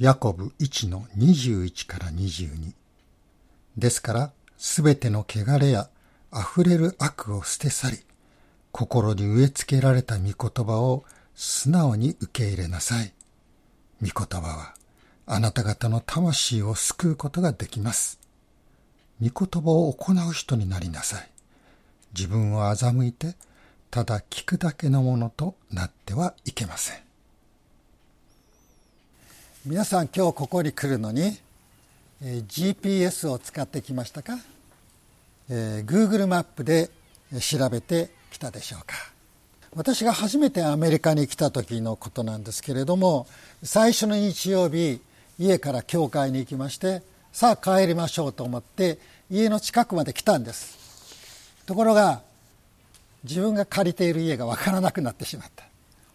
ヤコブ1の21から22。ですから、すべての汚れや溢れる悪を捨て去り、心に植え付けられた御言葉を素直に受け入れなさい。御言葉は、あなた方の魂を救うことができます。御言葉を行う人になりなさい。自分を欺いて、ただ聞くだけのものとなってはいけません。皆さん今日ここに来るのに、えー、GPS を使ってきましたか、えー、Google マップで調べてきたでしょうか？私が初めてアメリカに来た時のことなんですけれども最初の日曜日家から教会に行きましてさあ帰りましょうと思って家の近くまで来たんです。ところが自分が借りている家が分からなくなってしまった。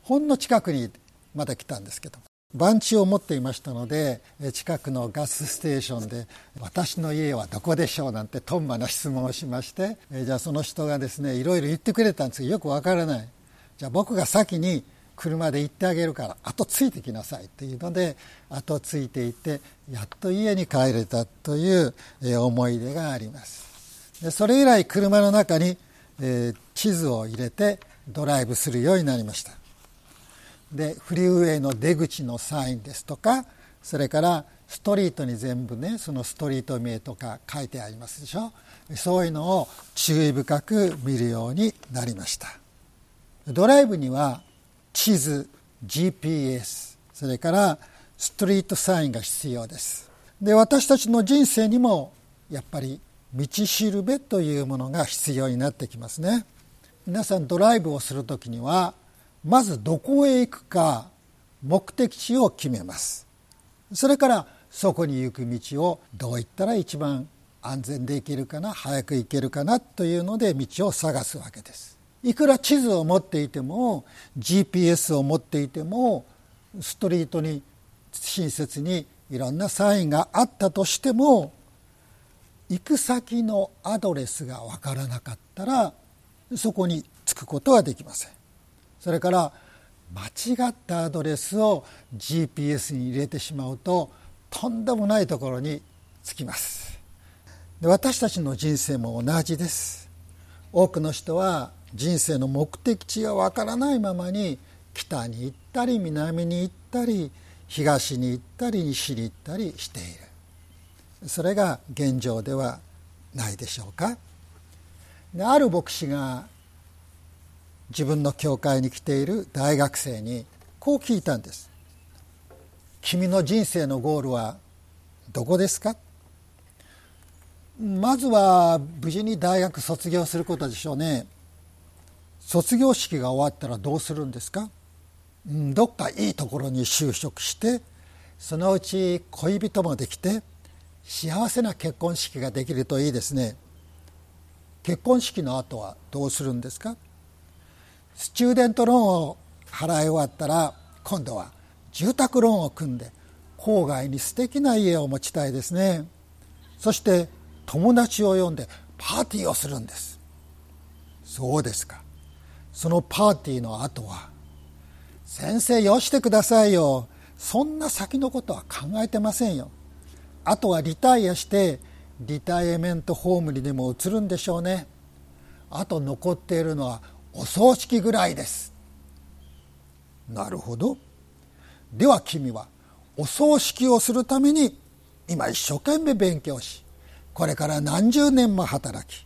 ほんの近くにまで来たんですけど。番地を持っていましたので近くのガスステーションで「私の家はどこでしょう?」なんてトンマな質問をしましてじゃあその人がですねいろいろ言ってくれたんですけどよくわからないじゃあ僕が先に車で行ってあげるから後ついてきなさいっていうので後ついていってやっと家に帰れたという思い出がありますでそれ以来車の中に地図を入れてドライブするようになりましたでフリーウェイの出口のサインですとかそれからストリートに全部ねそのストリート名とか書いてありますでしょ。そういうのを注意深く見るようになりました。ドライブには地図 GPS それからストリートサインが必要です。で私たちの人生にもやっぱり道しるべというものが必要になってきますね。皆さんドライブをする時にはまずどこへ行くか目的地を決めます。それからそこに行く道をどういったら一番安全で行けるかな早く行けるかなというので道を探すわけです。いくら地図を持っていても GPS を持っていてもストリートに親切にいろんなサインがあったとしても行く先のアドレスがわからなかったらそこに着くことはできません。それから間違ったアドレスを GPS に入れてしまうととんでもないところに着きます。で私たちの人生も同じです。多くの人は人生の目的地がわからないままに北に行ったり南に行ったり東に行ったり西に行ったりしている。それが現状ではないでしょうか。ある牧師が自分の教会に来ている大学生にこう聞いたんです。君の人生のゴールはどこですか？まずは無事に大学卒業することでしょうね。卒業式が終わったらどうするんですか、うん、どっかいいところに就職してそのうち恋人もできて幸せな結婚式ができるといいですね。結婚式の後はどうするんですか？スチューデントローンを払い終わったら今度は住宅ローンを組んで郊外に素敵な家を持ちたいですね。そして友達を呼んでパーティーをするんです。そうですか。そのパーティーの後は先生よしてくださいよ。そんな先のことは考えてませんよ。あとはリタイアしてリタイアメントホームにでも移るんでしょうね。あと残っているのはお葬式ぐらいです。なるほど。では君はお葬式をするために今一生懸命勉強しこれから何十年も働き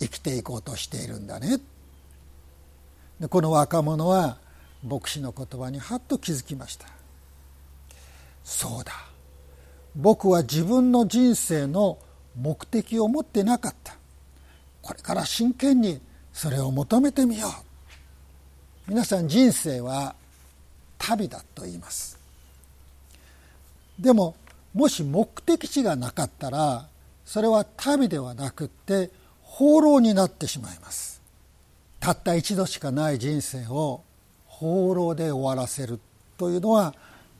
生きていこうとしているんだね。でこの若者は牧師の言葉にはっと気づきました。そうだ。僕は自分の人生の目的を持ってなかった。これから真剣にそれを求めてみよう。皆さん人生は旅だと言います。でももし目的地がなかったらそれは旅ではなくって放浪になってしまいます。たった一度しかない人生を放浪で終わらせるというのは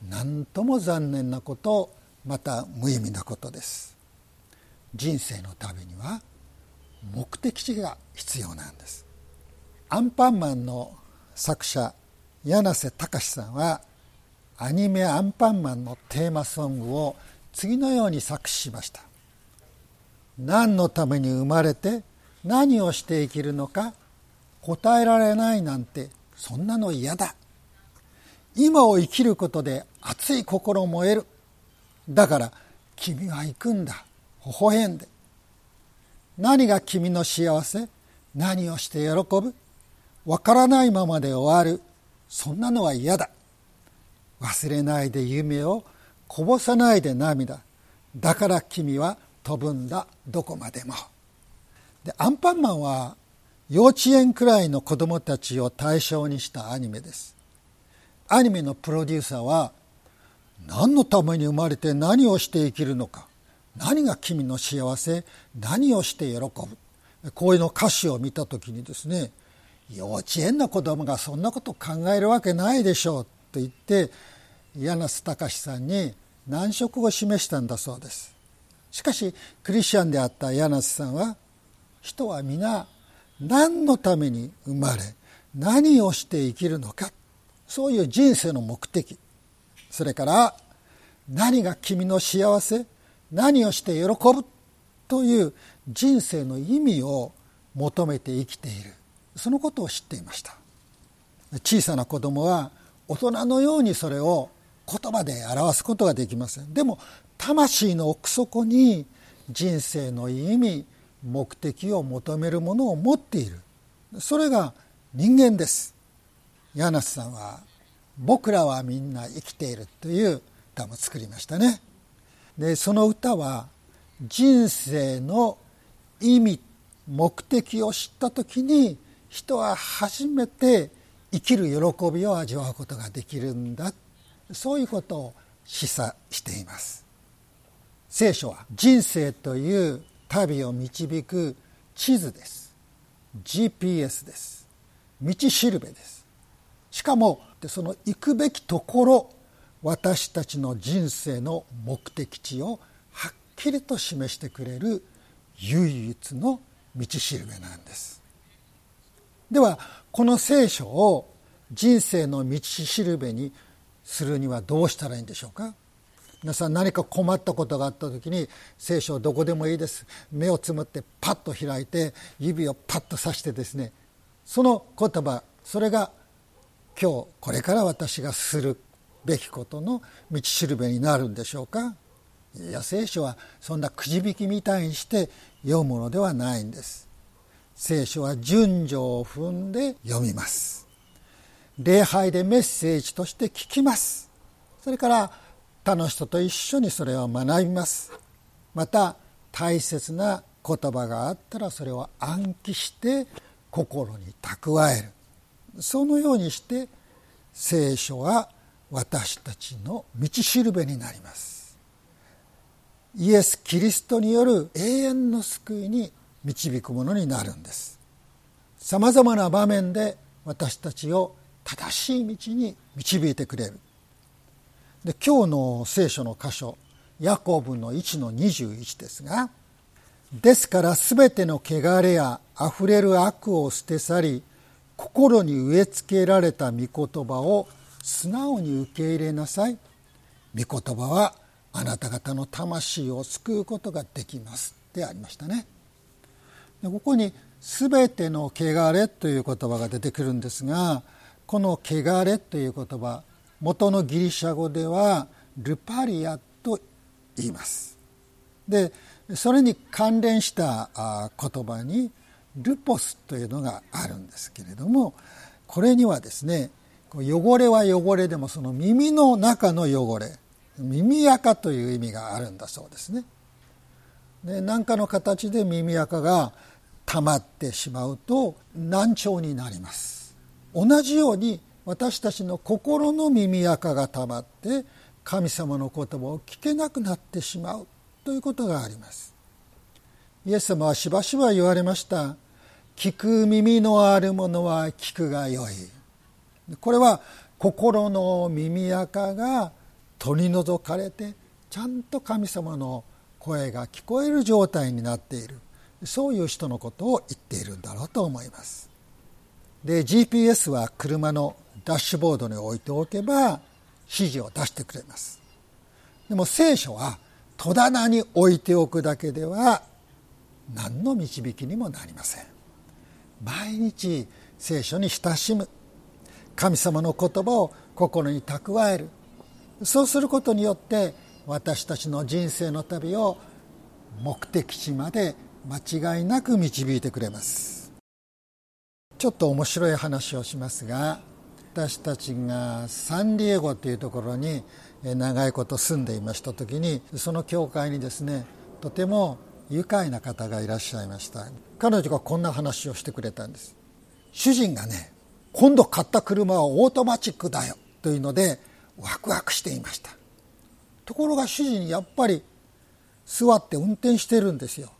何とも残念なことまた無意味なことです。人生の旅には的地が必要なんです。アンパンマンの作者柳瀬隆さんはアニメ「アンパンマン」のテーマソングを次のように作詞しました。何のために生まれて何をして生きるのか答えられないなんてそんなの嫌だ。今を生きることで熱い心燃える。だから君は行くんだ。微笑んで。何が君の幸せ？何をして喜ぶ？わからないままで終わる。そんなのは嫌だ。忘れないで夢をこぼさないで涙。だから君は飛ぶんだ。どこまでも。でアンパンマンは幼稚園くらいの子どもたちを対象にしたアニメです。アニメのプロデューサーは何のために生まれて何をして生きるのか。何が君の幸せ何をして喜ぶ？こういうの歌詞を見た時にですね幼稚園の子供がそんなこと考えるわけないでしょうと言って柳瀬隆さんに難色を示したんだそうです。しかしクリスチャンであった柳瀬さんは人は皆何のために生まれ何をして生きるのかそういう人生の目的。それから何が君の幸せ？何をして喜ぶという人生の意味を求めて生きている。そのことを知っていました。小さな子供は大人のようにそれを言葉で表すことができません。でも魂の奥底に人生の意味目的を求めるものを持っている。それが人間です。柳瀬さんは「僕らはみんな生きている」という歌も作りましたね。でその歌は人生の意味目的を知った時に人は初めて生きる喜びを味わうことができるんだ。そういうことを示唆しています。聖書は人生という旅を導く地図です。GPS です。道しるべです。しかもその行くべきところ私たちの人生の目的地をはっきりと示してくれる唯一の道しるべなんです。ではこの聖書を人生の道しるべにするにはどうしたらいいんでしょうか？皆さん何か困ったことがあった時に聖書どこでもいいです。目をつむってパッと開いて指をパッと刺してですねその言葉それが今日これから私がするべきことの道しるべになるんでしょうか？いや聖書はそんなくじ引きみたいにして読むのではないんです。聖書は順序を踏んで読みます。礼拝でメッセージとして聞きます。それから他の人と一緒にそれを学びます。また大切な言葉があったらそれを暗記して心に蓄える。そのようにして聖書は私たちの道しるべになります。イエス・キリストによる永遠の救いに導くものになるんです。さまざまな場面で私たちを正しい道に導いてくれる。で今日の聖書の箇所ヤコブの1の21ですがですからすべての汚れやあふれる悪を捨て去り心に植え付けられた御言葉を素直に受け入れなさい。御言葉はあなた方の魂を救うことができます。ってありましたね。でここに「すべての汚れ」という言葉が出てくるんですがこの「汚れ」という言葉元のギリシャ語ではルパリアと言います。でそれに関連した言葉にルポスというのがあるんですけれどもこれにはですね汚れは汚れでもその耳の中の汚れ耳垢という意味があるんだそうですね。で何かの形で耳垢が溜まってしまうと難聴になります。同じように私たちの心の耳垢が溜まって神様の言葉を聞けなくなってしまうということがあります。イエス様はしばしば言われました。聞く耳のあるものは聞くがよい。これは心の耳垢が取り除かれてちゃんと神様の声が聞こえる状態になっている。そういう人のことを言っているんだろうと思います。で GPS は車のダッシュボードに置いておけば指示を出してくれます。でも聖書は戸棚に置いておくだけでは何の導きにもなりません。毎日聖書に親しむ。神様の言葉を心に蓄える。そうすることによって私たちの人生の旅を目的地まで間違いなく導いてくれます。ちょっと面白い話をしますが私たちがサンディエゴというところに長いこと住んでいました時にその教会にですねとても愉快な方がいらっしゃいました。彼女がこんな話をしてくれたんです。主人がね今度買った車はオートマチックだよというのでワクワクしていました。ところが主人やっぱり座って運転してるんですよ。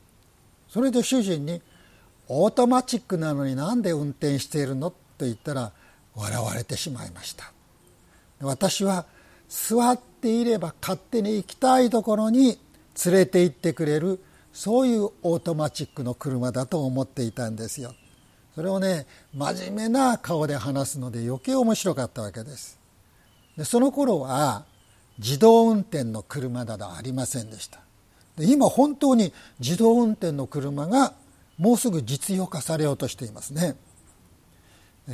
それで主人に「オートマチックなのになんで運転しているの?」と言ったら笑われてしまいました。私は座っていれば勝手に行きたいところに連れて行ってくれるそういうオートマチックの車だと思っていたんですよ。それをね真面目な顔で話すので余計面白かったわけです。でその頃は自動運転の車などありませんでした。で今本当に自動運転の車がもうすぐ実用化されようとしていますね。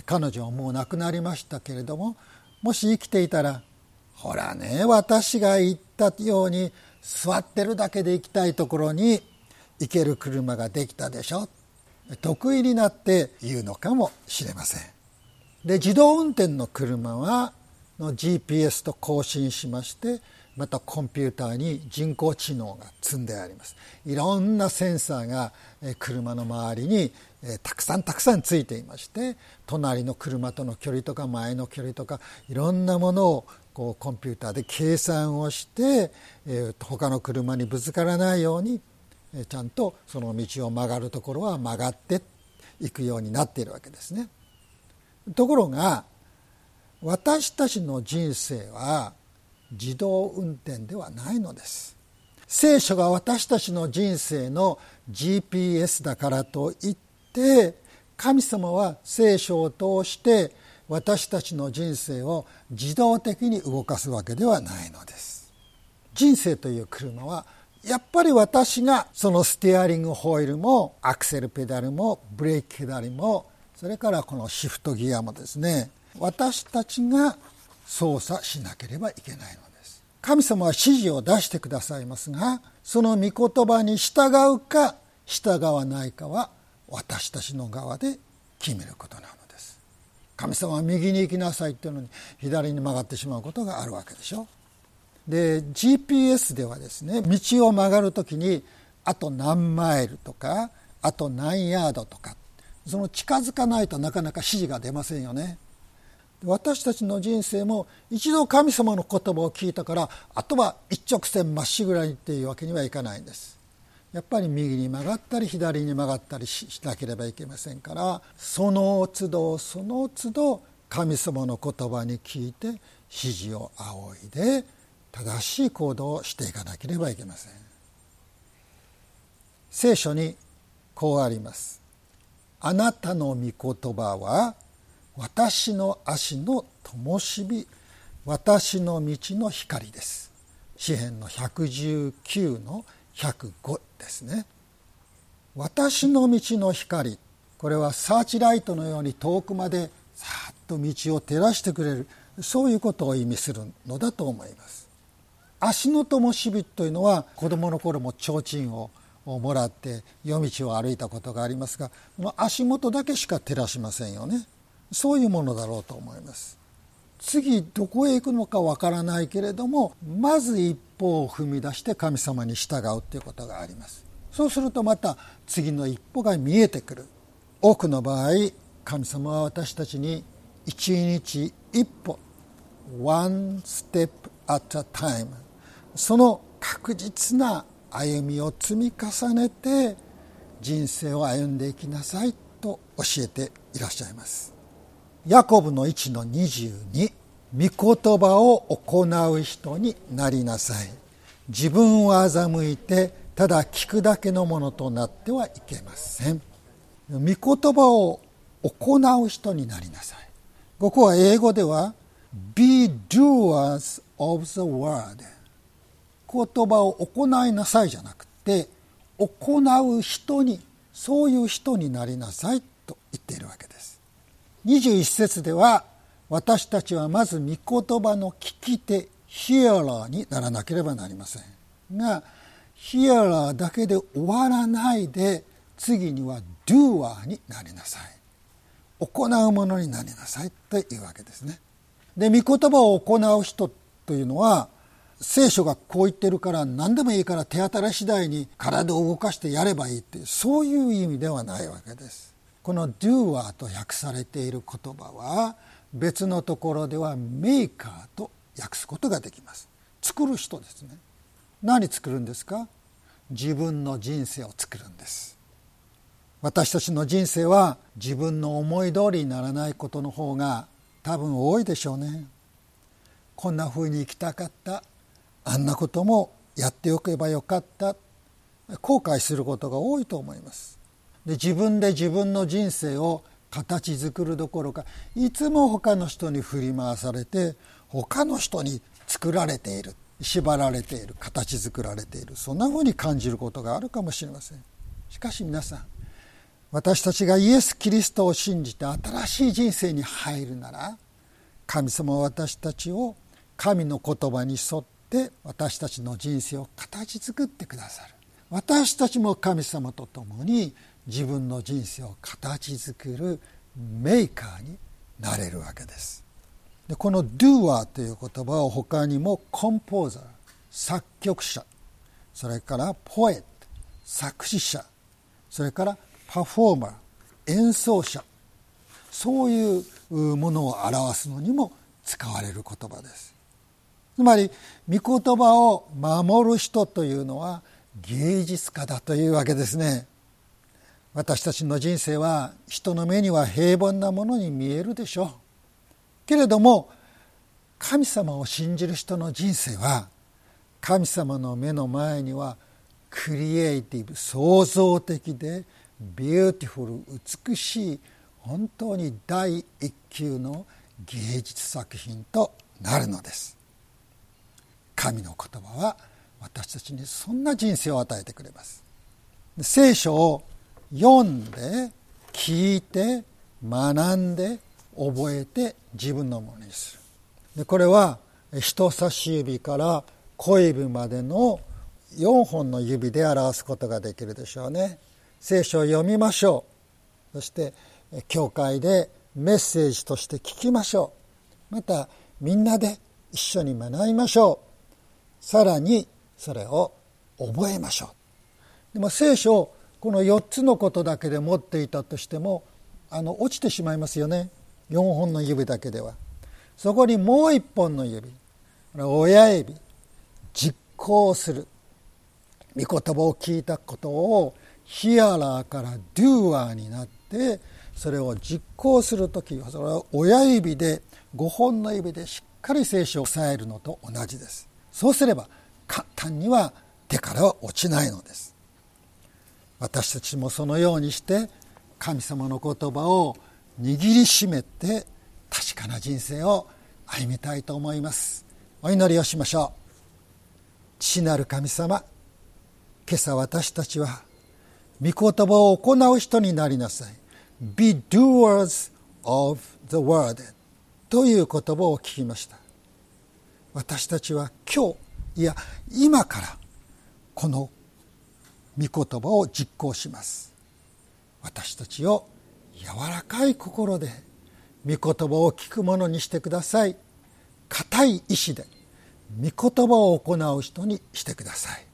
彼女はもう亡くなりましたけれどももし生きていたらほらね私が言ったように座ってるだけで行きたいところに行ける車ができたでしょ。得意になって言うのかもしれません。で自動運転の車はの GPS と更新しましてまたコンピューターに人工知能が積んであります。いろんなセンサーが車の周りにたくさんたくさんついていまして隣の車との距離とか前の距離とかいろんなものをこうコンピューターで計算をして、え、他の車にぶつからないように、ちゃんとその道を曲がるところは曲がっていくようになっているわけですね。ところが私たちの人生は自動運転ではないのです。聖書が私たちの人生の GPS だからといって神様は聖書を通して私たちの人生を自動的に動かすわけではないのです人生という車はやっぱり私がそのステアリングホイールもアクセルペダルもブレーキペダルもそれからこのシフトギアもですね私たちが操作しなければいけないのです神様は指示を出してくださいますがその御言葉に従うか従わないかは私たちの側で決めることなのです神様は右に行きなさいっていうのに左に曲がってしまうことがあるわけでしょ。で GPS ではですね道を曲がる時にあと何マイルとかあと何ヤードとかその近づかないとなかなか指示が出ませんよね。私たちの人生も一度神様の言葉を聞いたからあとは一直線まっしぐらにっていうわけにはいかないんです。やっぱり右に曲がったり左に曲がったりしなければいけませんからその都度その都度神様の言葉に聞いて指示を仰いで正しい行動をしていかなければいけません。聖書にこうあります。あなたの御言葉は私の足の灯火私の道の光です。詩篇の119の105ですね。私の道の光これはサーチライトのように遠くまでさっと道を照らしてくれるそういうことを意味するのだと思います。足の灯火というのは子供の頃も提灯をもらって夜道を歩いたことがありますが足元だけしか照らしませんよね。そういうものだろうと思います次どこへ行くのかわからないけれどもまず一歩を踏み出して神様に従うということがあります。そうするとまた次の一歩が見えてくる。多くの場合神様は私たちに一日一歩 one step at a time その確実な歩みを積み重ねて人生を歩んでいきなさいと教えていらっしゃいます。ヤコブの1の22御言葉を行う人になりなさい。自分を欺いてただ聞くだけのものとなってはいけません。御言葉を行う人になりなさい。ここは英語では be doers of the word 言葉を行いなさいじゃなくて行う人にそういう人になりなさいと言っているわけです。21節では私たちはまず御言葉の聞き手ヒアラーにならなければなりません。がヒアラーだけで終わらないで次にはドゥアーになりなさい。行うものになりなさいというわけですね。で御言葉を行う人というのは聖書がこう言ってるから何でもいいから手当たり次第に体を動かしてやればいいってそういう意味ではないわけです。この doer と訳されている言葉は別のところではメーカーと訳すことができます。作る人ですね。何作るんですか？自分の人生を作るんです。私たちの人生は自分の思い通りにならないことの方が多分多いでしょうね。こんな風に生きたかった。あんなこともやっておけばよかった。後悔することが多いと思います。で自分で自分の人生を形作るどころかいつも他の人に振り回されて他の人に作られている縛られている形作られている。そんなふうに感じることがあるかもしれません。しかし皆さん私たちがイエス・キリストを信じて新しい人生に入るなら神様は私たちを神の言葉に沿って私たちの人生を形作ってくださる。私たちも神様と共に自分の人生を形作るメーカーになれるわけです。でこの doer という言葉は他にもコンポーザー作曲者それからポエット作詞者それからパフォーマー演奏者そういうものを表すのにも使われる言葉です。つまり御言葉を守る人というのは芸術家だというわけですね。私たちの人生は人の目には平凡なものに見えるでしょう。けれども神様を信じる人の人生は神様の目の前にはクリエイティブ創造的でビューティフル美しい本当に第一級の芸術作品となるのです。神の言葉は私たちにそんな人生を与えてくれます。聖書を読んで聞いて学んで覚えて自分のものにする。でこれは人差し指から小指までの4本の指で表すことができるでしょうね。聖書を読みましょう。そして教会でメッセージとして聞きましょう。またみんなで一緒に学びましょう。さらにそれを覚えましょう。でも聖書をこの4つのことだけで持っていたとしてもあの落ちてしまいますよね。4本の指だけでは。そこにもう1本の指親指実行する。御言葉を聞いたことをヒアラーからドゥアーになってそれを実行する時はそれは親指で5本の指でしっかり聖書を押さえるのと同じです。そうすれば簡単には手からは落ちないのです。私たちもそのようにして神様の言葉を握りしめて確かな人生を歩みたいと思います。お祈りをしましょう。父なる神様今朝私たちは御言葉を行う人になりなさい。Be doers of the word. という言葉を聞きました。私たちは今日いや今からこの御言葉を実行します。私たちを柔らかい心で御言葉を聞くものにしてください。固い意志で御言葉を行う人にしてください。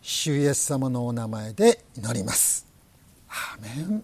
主イエス様のお名前で祈ります。アーメン。